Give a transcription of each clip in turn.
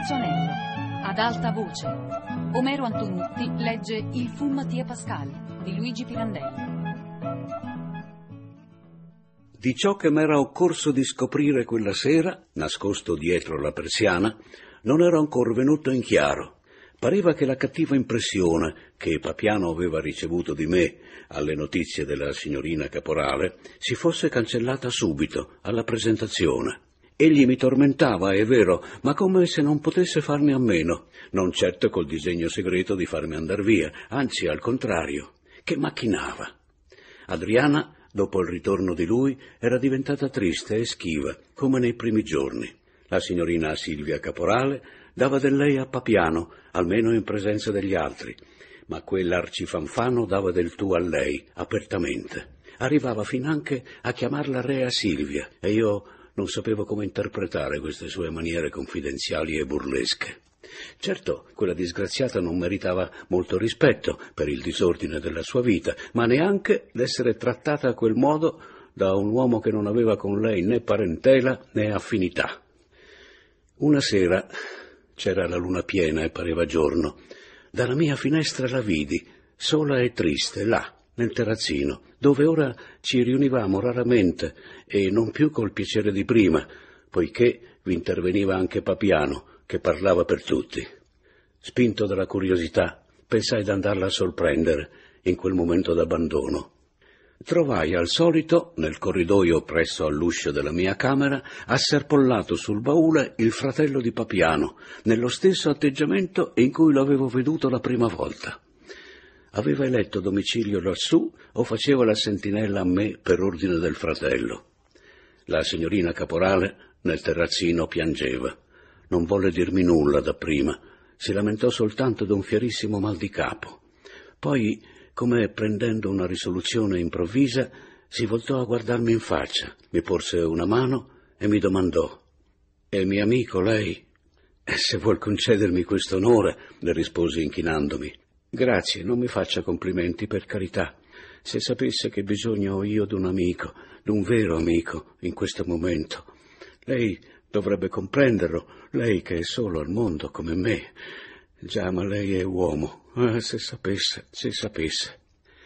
terzo anello. Ad alta voce. Omero Antonutti legge Il fu Mattia Pascal di Luigi Pirandelli. Di ciò che m'era occorso di scoprire quella sera, nascosto dietro la persiana, non ero ancora venuto in chiaro. Pareva che la cattiva impressione che Papiano aveva ricevuto di me alle notizie della signorina Caporale si fosse cancellata subito, alla presentazione. Egli mi tormentava, è vero, ma come se non potesse farne a meno, non certo col disegno segreto di farmi andar via, anzi al contrario, che macchinava. Adriana, dopo il ritorno di lui, era diventata triste e schiva, come nei primi giorni. La signorina Silvia Caporale dava del lei a Papiano, almeno in presenza degli altri, ma quell'arcifanfano dava del tu a lei, apertamente. Arrivava finanche a chiamarla Rea Silvia, e io non sapevo come interpretare queste sue maniere confidenziali e burlesche. Certo, quella disgraziata non meritava molto rispetto per il disordine della sua vita, ma neanche l'essere trattata a quel modo da un uomo che non aveva con lei né parentela né affinità. Una sera c'era la luna piena e pareva giorno. Dalla mia finestra la vidi, sola e triste, là, nel terrazzino, dove ora ci riunivamo raramente e non più col piacere di prima, poiché vi interveniva anche Papiano, che parlava per tutti. Spinto dalla curiosità, pensai d'andarla a sorprendere in quel momento d'abbandono. Trovai al solito, nel corridoio presso all'uscio della mia camera, asserpollato sul baule il fratello di Papiano, nello stesso atteggiamento in cui lo avevo veduto la prima volta. Aveva eletto domicilio lassù o faceva la sentinella a me per ordine del fratello. La signorina Caporale nel terrazzino piangeva. Non volle dirmi nulla dapprima, si lamentò soltanto d'un fierissimo mal di capo. Poi come prendendo una risoluzione improvvisa, si voltò a guardarmi in faccia, mi porse una mano e mi domandò È mio amico lei? E se vuol concedermi questo onore, le risposi inchinandomi. Grazie, non mi faccia complimenti, per carità. Se sapesse che bisogno ho io d'un amico, d'un vero amico, in questo momento. Lei dovrebbe comprenderlo, lei che è solo al mondo come me. Già, ma lei è uomo. Ah, se sapesse, se sapesse.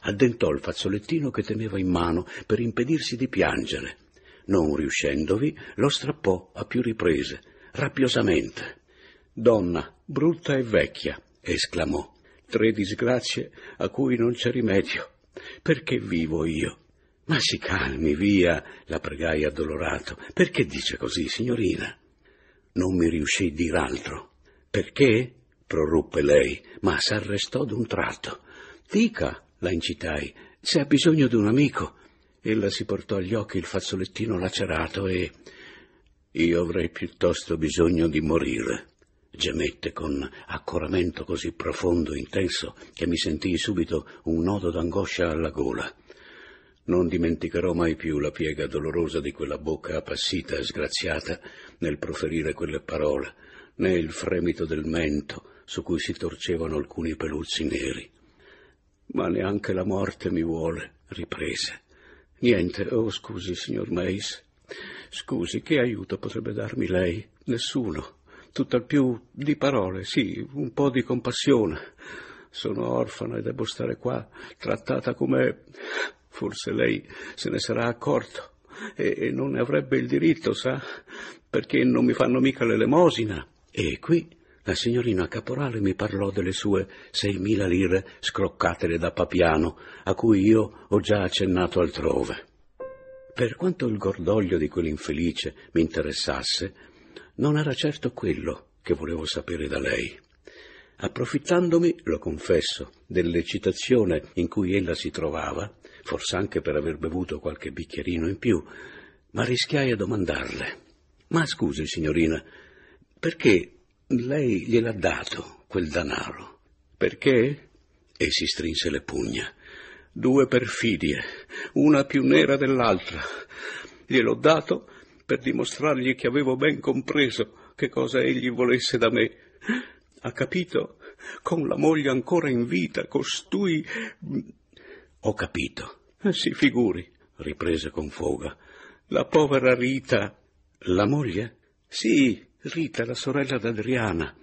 Addentò il fazzolettino che teneva in mano per impedirsi di piangere. Non riuscendovi, lo strappò a più riprese, rappiosamente. Donna, brutta e vecchia, esclamò. Tre disgrazie a cui non c'è rimedio. Perché vivo io? Ma si calmi, via, la pregai addolorato. Perché dice così, signorina? Non mi riuscì dir altro. Perché? proruppe lei, ma s'arrestò d'un tratto. Dica, la incitai, se ha bisogno d'un amico. Ella si portò agli occhi il fazzolettino lacerato e. Io avrei piuttosto bisogno di morire. Gemette con accoramento così profondo e intenso che mi sentii subito un nodo d'angoscia alla gola. Non dimenticherò mai più la piega dolorosa di quella bocca appassita e sgraziata nel proferire quelle parole, né il fremito del mento, su cui si torcevano alcuni peluzzi neri. Ma neanche la morte mi vuole, riprese. Niente, oh scusi, signor Mace. Scusi, che aiuto potrebbe darmi lei? Nessuno. Tutt'al più di parole, sì, un po' di compassione. Sono orfana e devo stare qua, trattata come. Forse lei se ne sarà accorto e, non ne avrebbe il diritto, sa? Perché non mi fanno mica l'elemosina. E qui la signorina Caporale mi parlò delle sue seimila lire scroccatele da Papiano, a cui io ho già accennato altrove. Per quanto il gordoglio di quell'infelice mi interessasse, non era certo quello che volevo sapere da lei. Approfittandomi, lo confesso, dell'eccitazione in cui ella si trovava, forse anche per aver bevuto qualche bicchierino in più, ma rischiai a domandarle. Ma scusi, signorina, perché lei gliel'ha dato quel danaro. Perché? E si strinse le pugna. Due perfidie, una più nera dell'altra. Gliel'ho dato per dimostrargli che avevo ben compreso che cosa egli volesse da me. Ha capito? Con la moglie ancora in vita, costui. Ho capito. Si figuri, riprese con foga. La povera Rita. La moglie? Sì, Rita, la sorella d'Adriana.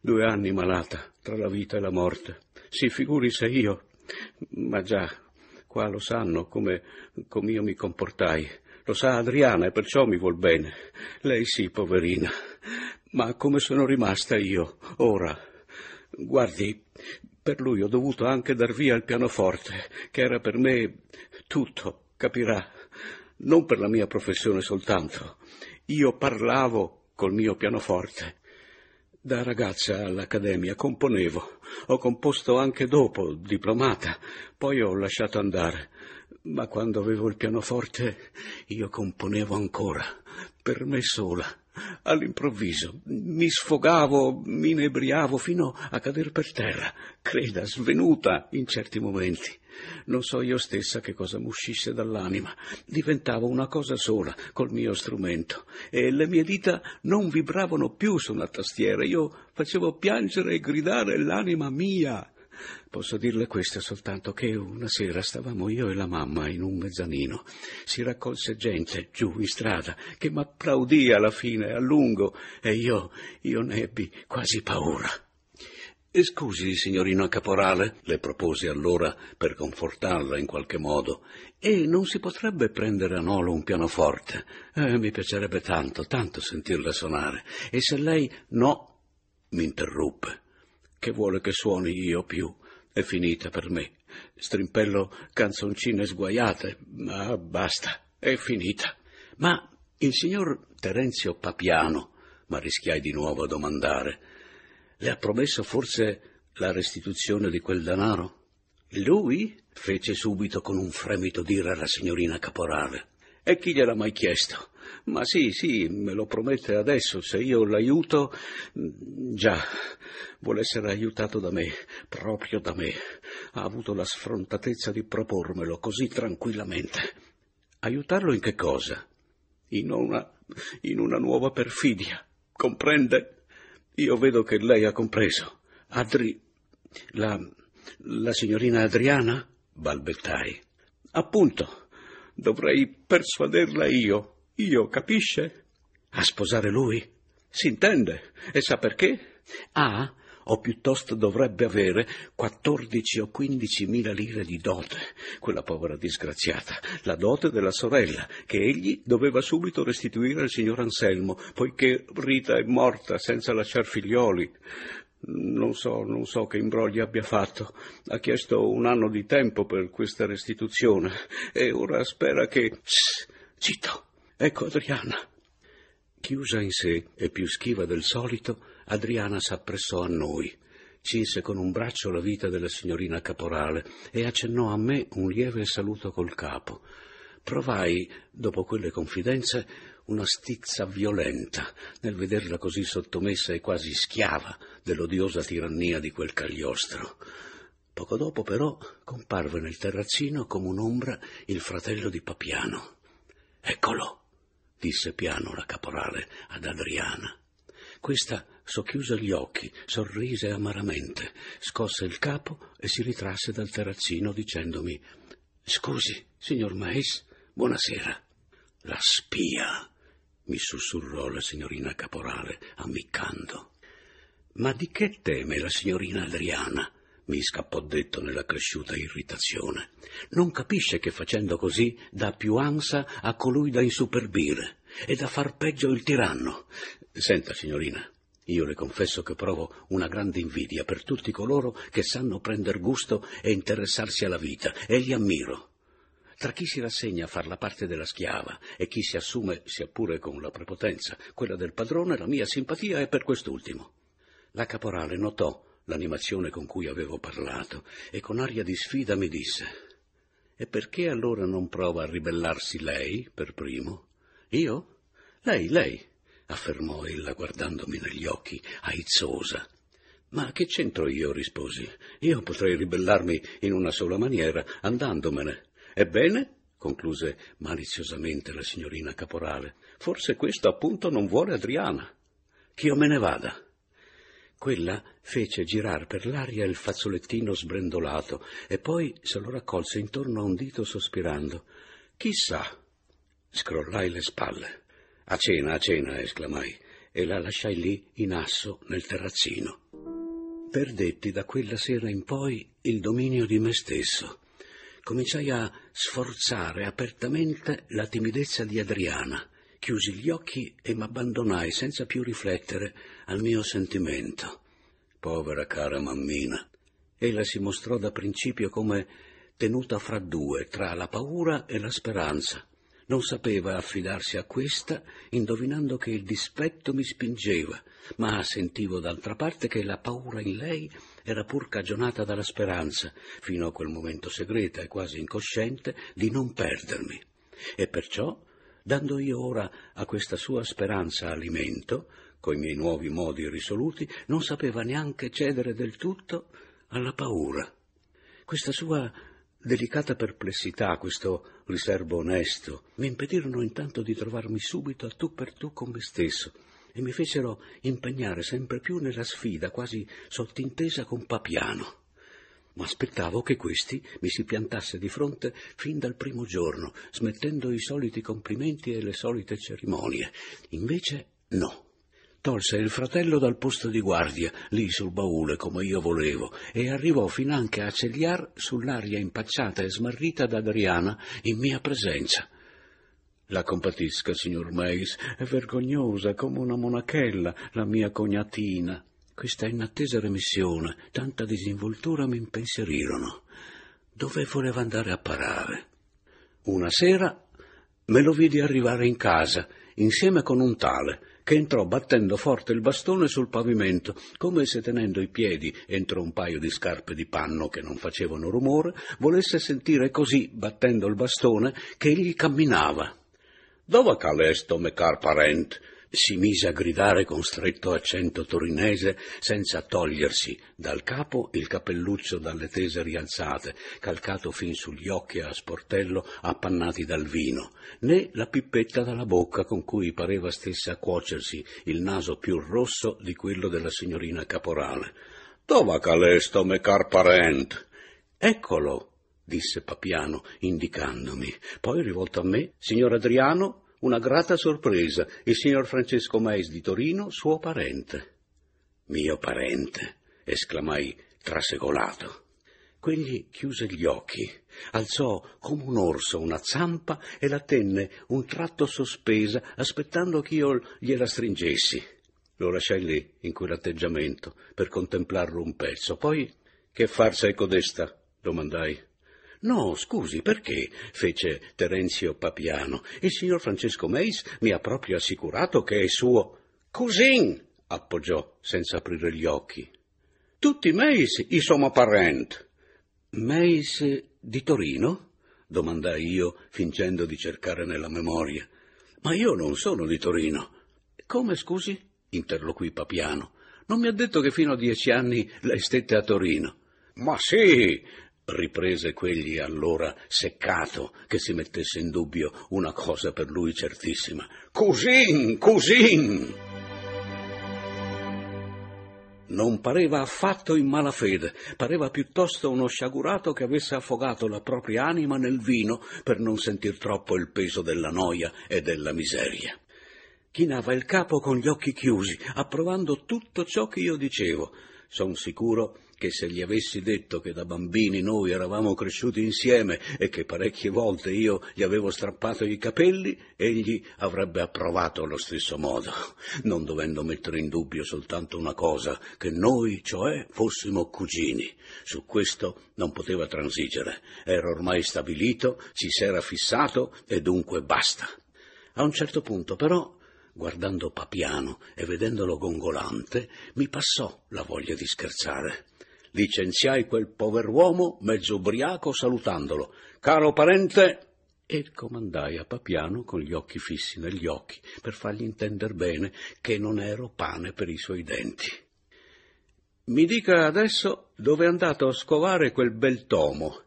Due anni malata, tra la vita e la morte. Si figuri se io. Ma già, qua lo sanno come, come io mi comportai. Lo sa Adriana e perciò mi vuol bene. Lei sì, poverina. Ma come sono rimasta io, ora? Guardi, per lui ho dovuto anche dar via il pianoforte, che era per me tutto, capirà. Non per la mia professione soltanto. Io parlavo col mio pianoforte. Da ragazza all'accademia componevo. Ho composto anche dopo, diplomata. Poi ho lasciato andare. Ma quando avevo il pianoforte io componevo ancora, per me sola all'improvviso. Mi sfogavo, mi inebriavo fino a cader per terra, creda, svenuta in certi momenti. Non so io stessa che cosa m'uscisse dall'anima. Diventavo una cosa sola col mio strumento e le mie dita non vibravano più su una tastiera. Io facevo piangere e gridare l'anima mia. Posso dirle questo soltanto che una sera stavamo io e la mamma in un mezzanino. Si raccolse gente giù in strada che m'applaudì alla fine a lungo e io, io ne ebbi quasi paura. E scusi, signorina Caporale, le proposi allora per confortarla in qualche modo, e non si potrebbe prendere a Nolo un pianoforte? Eh, mi piacerebbe tanto, tanto sentirla suonare. E se lei no, mi interruppe. Che vuole che suoni io più? È finita per me. Strimpello canzoncine sguaiate, ma basta, è finita. Ma il signor Terenzio Papiano, ma rischiai di nuovo a domandare, le ha promesso forse la restituzione di quel denaro? Lui? fece subito con un fremito dire alla signorina Caporale. E chi gliel'ha mai chiesto? Ma sì, sì, me lo promette adesso, se io l'aiuto. Già, vuole essere aiutato da me, proprio da me. Ha avuto la sfrontatezza di propormelo così tranquillamente. Aiutarlo in che cosa? In una, in una nuova perfidia. Comprende? Io vedo che lei ha compreso. Adri. la. la signorina Adriana? balbettai. Appunto. Dovrei persuaderla io. Io, capisce? A sposare lui? S'intende. E sa perché? Ha, o piuttosto dovrebbe avere, quattordici o quindici mila lire di dote, quella povera disgraziata, la dote della sorella, che egli doveva subito restituire al signor Anselmo, poiché Rita è morta senza lasciar figlioli. Non so, non so che imbrogli abbia fatto. Ha chiesto un anno di tempo per questa restituzione e ora spera che. Zitto! Ecco Adriana. Chiusa in sé e più schiva del solito, Adriana s'appressò a noi, cinse con un braccio la vita della signorina Caporale e accennò a me un lieve saluto col capo. Provai, dopo quelle confidenze, una stizza violenta nel vederla così sottomessa e quasi schiava dell'odiosa tirannia di quel cagliostro. Poco dopo, però, comparve nel terrazzino come un'ombra il fratello di Papiano. Eccolo, disse piano la caporale ad Adriana. Questa socchiuse gli occhi, sorrise amaramente, scosse il capo e si ritrasse dal terrazzino dicendomi Scusi, signor Mais, buonasera. La spia, mi sussurrò la signorina caporale, ammiccando. Ma di che teme la signorina Adriana? mi scappò detto nella cresciuta irritazione. Non capisce che facendo così dà più ansa a colui da insuperbire e da far peggio il tiranno. Senta, signorina, io le confesso che provo una grande invidia per tutti coloro che sanno prender gusto e interessarsi alla vita, e li ammiro. Tra chi si rassegna a far la parte della schiava e chi si assume, sia pure con la prepotenza, quella del padrone, la mia simpatia è per quest'ultimo. La caporale notò l'animazione con cui avevo parlato e con aria di sfida mi disse E perché allora non prova a ribellarsi lei per primo? Io? Lei, lei, affermò ella guardandomi negli occhi, aizzosa. Ma che c'entro io? risposi. Io potrei ribellarmi in una sola maniera, andandomene. Ebbene? concluse maliziosamente la signorina Caporale. Forse questo appunto non vuole Adriana. Ch'io me ne vada. Quella fece girar per l'aria il fazzolettino sbrendolato e poi se lo raccolse intorno a un dito sospirando. Chissà. Scrollai le spalle. A cena, a cena, esclamai. e la lasciai lì in asso nel terrazzino. Perdetti da quella sera in poi il dominio di me stesso. Cominciai a sforzare apertamente la timidezza di Adriana. Chiusi gli occhi e m'abbandonai senza più riflettere al mio sentimento. Povera cara mammina. Ella si mostrò da principio come tenuta fra due, tra la paura e la speranza. Non sapeva affidarsi a questa, indovinando che il dispetto mi spingeva, ma sentivo d'altra parte che la paura in lei era pur cagionata dalla speranza, fino a quel momento segreta e quasi incosciente, di non perdermi. E perciò, dando io ora a questa sua speranza alimento, coi miei nuovi modi risoluti, non sapeva neanche cedere del tutto alla paura. Questa sua delicata perplessità, questo riservo onesto, mi impedirono intanto di trovarmi subito a tu per tu con me stesso e mi fecero impegnare sempre più nella sfida, quasi sottintesa con Papiano. Ma aspettavo che questi mi si piantasse di fronte fin dal primo giorno, smettendo i soliti complimenti e le solite cerimonie. Invece no. Tolse il fratello dal posto di guardia, lì sul baule, come io volevo, e arrivò finanche a cegliar sull'aria impacciata e smarrita d'Adriana in mia presenza. La compatisca, signor Meis, è vergognosa come una monachella, la mia cognatina. Questa inattesa remissione, tanta disinvoltura mi impensierirono. Dove voleva andare a parare? Una sera me lo vidi arrivare in casa, insieme con un tale, che entrò battendo forte il bastone sul pavimento, come se tenendo i piedi entro un paio di scarpe di panno che non facevano rumore, volesse sentire così, battendo il bastone, che egli camminava. Dove calesto, me car parent? si mise a gridare con stretto accento torinese, senza togliersi dal capo il cappelluccio dalle tese rialzate, calcato fin sugli occhi a sportello appannati dal vino, né la pippetta dalla bocca con cui pareva stesse a cuocersi il naso più rosso di quello della signorina caporale. Dove calesto, me car parent? Eccolo, disse Papiano, indicandomi. Poi, rivolto a me, signor Adriano, una grata sorpresa, il signor Francesco Mais di Torino, suo parente. Mio parente, esclamai trasegolato. Quegli chiuse gli occhi, alzò come un orso una zampa e la tenne un tratto sospesa, aspettando che io gliela stringessi. Lo lasciai lì, in quell'atteggiamento, per contemplarlo un pezzo. Poi, che farsa è codesta? domandai. No, scusi, perché? fece Terenzio Papiano. Il signor Francesco Meis mi ha proprio assicurato che è suo. Cousin! appoggiò senza aprire gli occhi. Tutti Meis, i sono parent. Meis di Torino? domandai io, fingendo di cercare nella memoria. Ma io non sono di Torino. Come, scusi? interloquì Papiano. Non mi ha detto che fino a dieci anni lei stette a Torino. Ma sì, riprese quegli allora seccato che si mettesse in dubbio una cosa per lui certissima. Cousin, cousin! Non pareva affatto in malafede, pareva piuttosto uno sciagurato che avesse affogato la propria anima nel vino per non sentir troppo il peso della noia e della miseria. Chinava il capo con gli occhi chiusi, approvando tutto ciò che io dicevo. Son sicuro che se gli avessi detto che da bambini noi eravamo cresciuti insieme e che parecchie volte io gli avevo strappato i capelli, egli avrebbe approvato allo stesso modo, non dovendo mettere in dubbio soltanto una cosa, che noi, cioè, fossimo cugini. Su questo non poteva transigere, era ormai stabilito, ci s'era fissato e dunque basta. A un certo punto, però, guardando Papiano e vedendolo gongolante, mi passò la voglia di scherzare. Licenziai quel pover'uomo mezzo ubriaco salutandolo. Caro parente, e comandai a Papiano con gli occhi fissi negli occhi per fargli intender bene che non ero pane per i suoi denti. Mi dica adesso dove è andato a scovare quel bel tomo.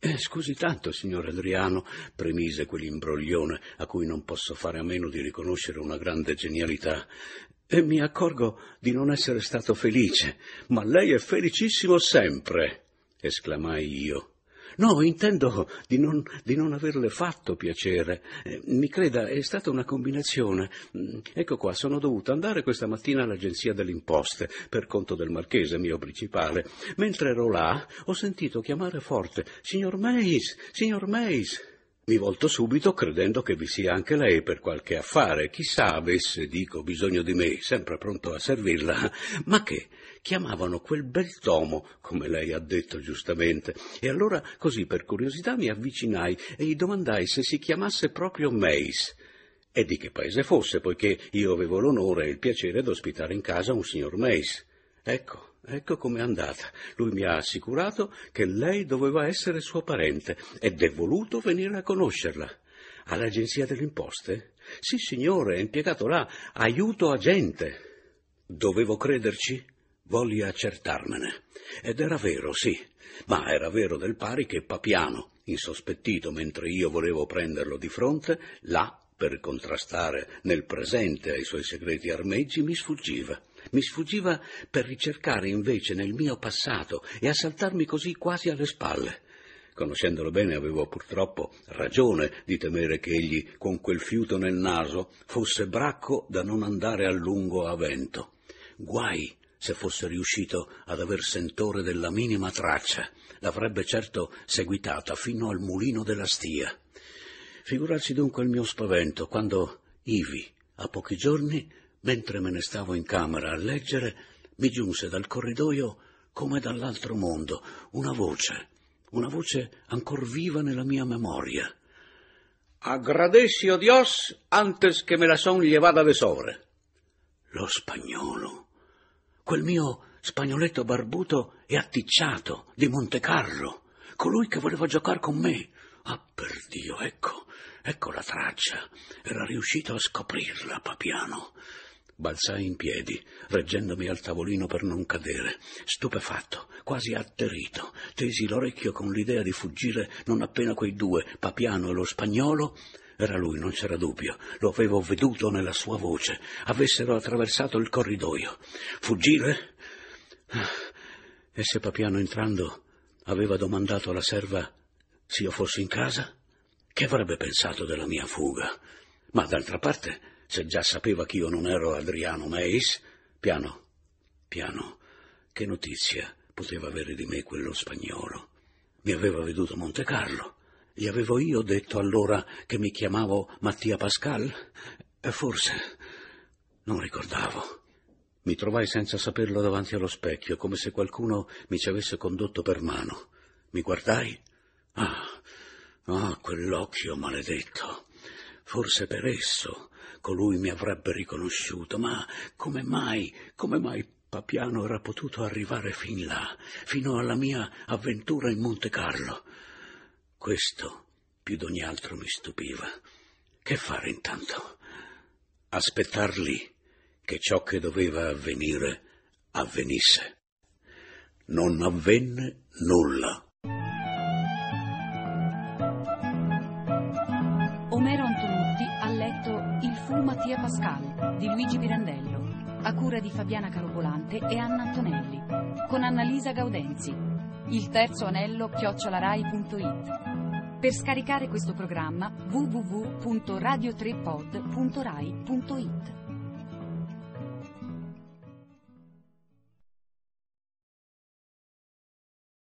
Eh, scusi tanto, signor Adriano, premise quell'imbroglione a cui non posso fare a meno di riconoscere una grande genialità. E mi accorgo di non essere stato felice, ma lei è felicissimo sempre, esclamai io. No, intendo di non, di non averle fatto piacere. Eh, mi creda, è stata una combinazione. Mm, ecco qua, sono dovuto andare questa mattina all'agenzia delle imposte, per conto del marchese, mio principale. Mentre ero là, ho sentito chiamare forte, signor Mays, signor Mays. Mi volto subito credendo che vi sia anche lei per qualche affare. Chissà avesse, dico, bisogno di me, sempre pronto a servirla. Ma che? Chiamavano quel bel tomo, come lei ha detto giustamente. E allora, così per curiosità, mi avvicinai e gli domandai se si chiamasse proprio Mace e di che paese fosse, poiché io avevo l'onore e il piacere d'ospitare in casa un signor Mace. Ecco, Ecco com'è andata. Lui mi ha assicurato che lei doveva essere suo parente ed è voluto venire a conoscerla. All'agenzia delle imposte? Sì, signore, è impiegato là. Aiuto agente. Dovevo crederci? Volli accertarmene. Ed era vero, sì. Ma era vero del pari che Papiano, insospettito mentre io volevo prenderlo di fronte, là, per contrastare nel presente ai suoi segreti armeggi, mi sfuggiva mi sfuggiva per ricercare invece nel mio passato e assaltarmi così quasi alle spalle. Conoscendolo bene avevo purtroppo ragione di temere che egli, con quel fiuto nel naso, fosse bracco da non andare a lungo a vento. Guai se fosse riuscito ad aver sentore della minima traccia, l'avrebbe certo seguitata fino al mulino della stia. Figurarsi dunque il mio spavento quando, ivi, a pochi giorni, Mentre me ne stavo in camera a leggere, mi giunse dal corridoio, come dall'altro mondo, una voce, una voce ancor viva nella mia memoria. Agradessi Dios antes che me la son llevada de sobre. Lo spagnolo, quel mio spagnoletto barbuto e atticciato di Monte Carlo, colui che voleva giocare con me. Ah, per Dio, ecco, ecco la traccia. Era riuscito a scoprirla, Papiano. Balzai in piedi, reggendomi al tavolino per non cadere. Stupefatto, quasi atterrito, tesi l'orecchio con l'idea di fuggire non appena quei due, Papiano e lo spagnolo, era lui, non c'era dubbio, lo avevo veduto nella sua voce, avessero attraversato il corridoio. Fuggire? E se Papiano entrando aveva domandato alla serva se io fossi in casa? Che avrebbe pensato della mia fuga? Ma d'altra parte se già sapeva che io non ero Adriano Meis, piano, piano, che notizia poteva avere di me quello spagnolo? Mi aveva veduto Monte Carlo. Gli avevo io detto allora che mi chiamavo Mattia Pascal? E forse non ricordavo. Mi trovai senza saperlo davanti allo specchio, come se qualcuno mi ci avesse condotto per mano. Mi guardai. Ah, ah, quell'occhio maledetto. Forse per esso colui mi avrebbe riconosciuto, ma come mai, come mai Papiano era potuto arrivare fin là, fino alla mia avventura in Monte Carlo? Questo più d'ogni altro mi stupiva. Che fare intanto? Aspettar lì che ciò che doveva avvenire avvenisse. Non avvenne nulla. Mattia Pascal di Luigi Pirandello, a cura di Fabiana Carobolante e Anna Antonelli, con Annalisa Gaudenzi. Il terzo anello chiocciolarai.it. Per scaricare questo programma www.radio3pod.rai.it.